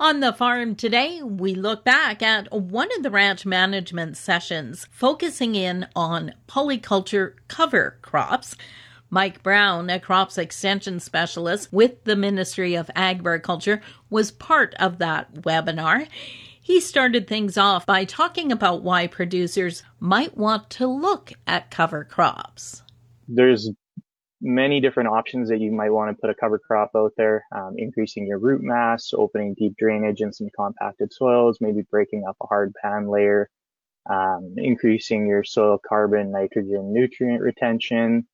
On the farm today, we look back at one of the ranch management sessions focusing in on polyculture cover crops. Mike Brown, a crops extension specialist with the Ministry of Agriculture, was part of that webinar. He started things off by talking about why producers might want to look at cover crops. There's many different options that you might want to put a cover crop out there, um, increasing your root mass, opening deep drainage in some compacted soils, maybe breaking up a hard pan layer, um, increasing your soil carbon, nitrogen, nutrient retention,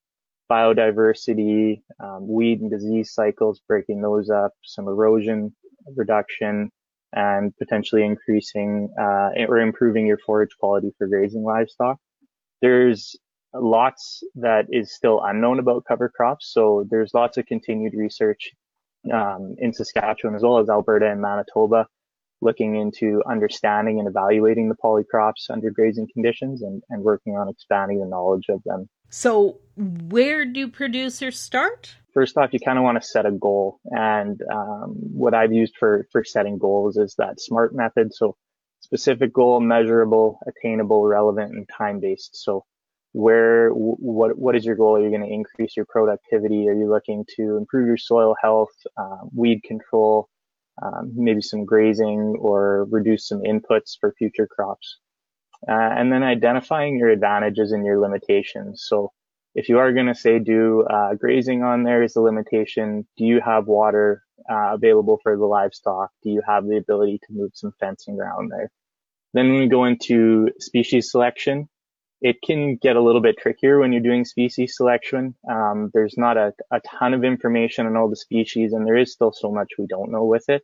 biodiversity, um, weed and disease cycles, breaking those up, some erosion reduction, and potentially increasing uh, or improving your forage quality for grazing livestock. There's lots that is still unknown about cover crops. So there's lots of continued research um, in Saskatchewan as well as Alberta and Manitoba looking into understanding and evaluating the polycrops under grazing conditions and, and working on expanding the knowledge of them. So where do producers start? First off, you kind of want to set a goal. And um, what I've used for, for setting goals is that SMART method. So specific goal, measurable, attainable, relevant, and time based. So where what what is your goal? Are you going to increase your productivity? Are you looking to improve your soil health, uh, weed control, um, maybe some grazing, or reduce some inputs for future crops? Uh, and then identifying your advantages and your limitations. So if you are going to say do uh, grazing on there is a limitation, do you have water uh, available for the livestock? Do you have the ability to move some fencing around there? Then we go into species selection, it can get a little bit trickier when you're doing species selection. Um, there's not a, a, ton of information on all the species, and there is still so much we don't know with it.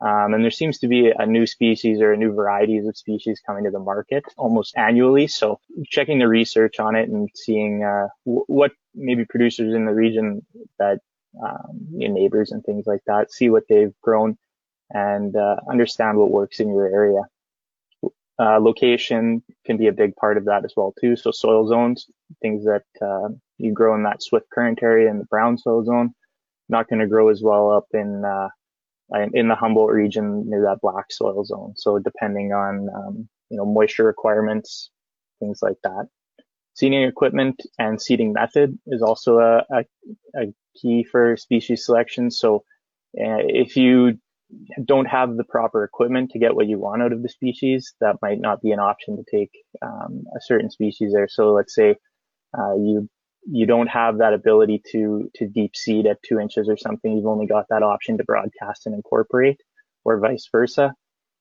Um, and there seems to be a new species or a new varieties of species coming to the market almost annually. So checking the research on it and seeing uh, w- what maybe producers in the region that um, your neighbors and things like that see what they've grown and uh, understand what works in your area. Uh, location can be a big part of that as well too. So soil zones, things that uh, you grow in that Swift Current area in the brown soil zone, not going to grow as well up in uh, in the Humboldt region near that black soil zone. So depending on um, you know moisture requirements, things like that. Seeding equipment and seeding method is also a, a, a key for species selection. So uh, if you don't have the proper equipment to get what you want out of the species, that might not be an option to take um, a certain species there. So let's say uh, you you don't have that ability to to deep seed at two inches or something. You've only got that option to broadcast and incorporate, or vice versa.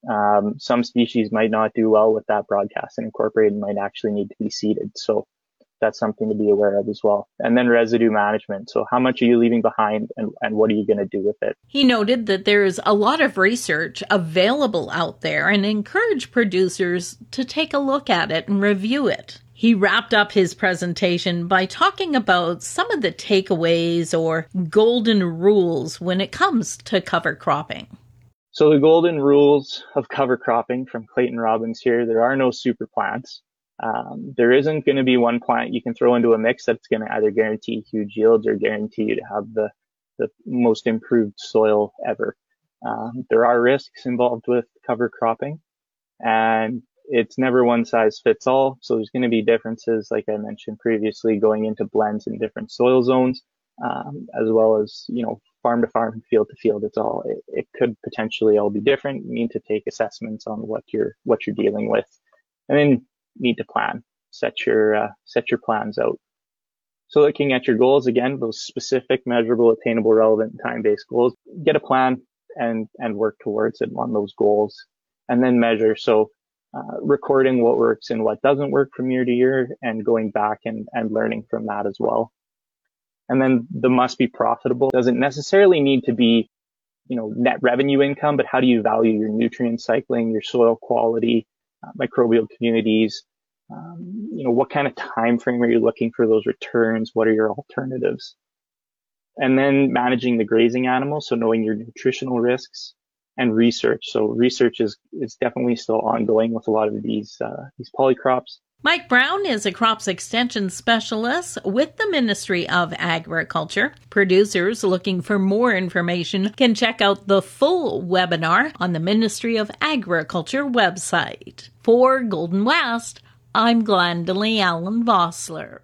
Um, some species might not do well with that broadcast and incorporate and might actually need to be seeded. So that's something to be aware of as well. And then residue management. So how much are you leaving behind and, and what are you going to do with it? He noted that there is a lot of research available out there and encouraged producers to take a look at it and review it. He wrapped up his presentation by talking about some of the takeaways or golden rules when it comes to cover cropping. So the golden rules of cover cropping from Clayton Robbins here, there are no super plants. Um, there isn't going to be one plant you can throw into a mix that's going to either guarantee huge yields or guarantee you to have the, the most improved soil ever. Um, there are risks involved with cover cropping and it's never one size fits all. So there's going to be differences, like I mentioned previously, going into blends in different soil zones, um, as well as, you know, farm to farm, field to field. It's all, it, it could potentially all be different. You need to take assessments on what you're, what you're dealing with. And then need to plan, set your, uh, set your plans out. So looking at your goals again, those specific, measurable, attainable, relevant, time-based goals, get a plan and, and work towards it on those goals and then measure. So, uh, recording what works and what doesn't work from year to year and going back and, and learning from that as well. And then the must be profitable doesn't necessarily need to be, you know, net revenue income, but how do you value your nutrient cycling, your soil quality, microbial communities, um, you know, what kind of time frame are you looking for those returns? What are your alternatives? And then managing the grazing animals, so knowing your nutritional risks and research. So research is, is definitely still ongoing with a lot of these, uh, these polycrops. Mike Brown is a crops extension specialist with the Ministry of Agriculture. Producers looking for more information can check out the full webinar on the Ministry of Agriculture website. For Golden West, I'm Glendalee Allen Vossler.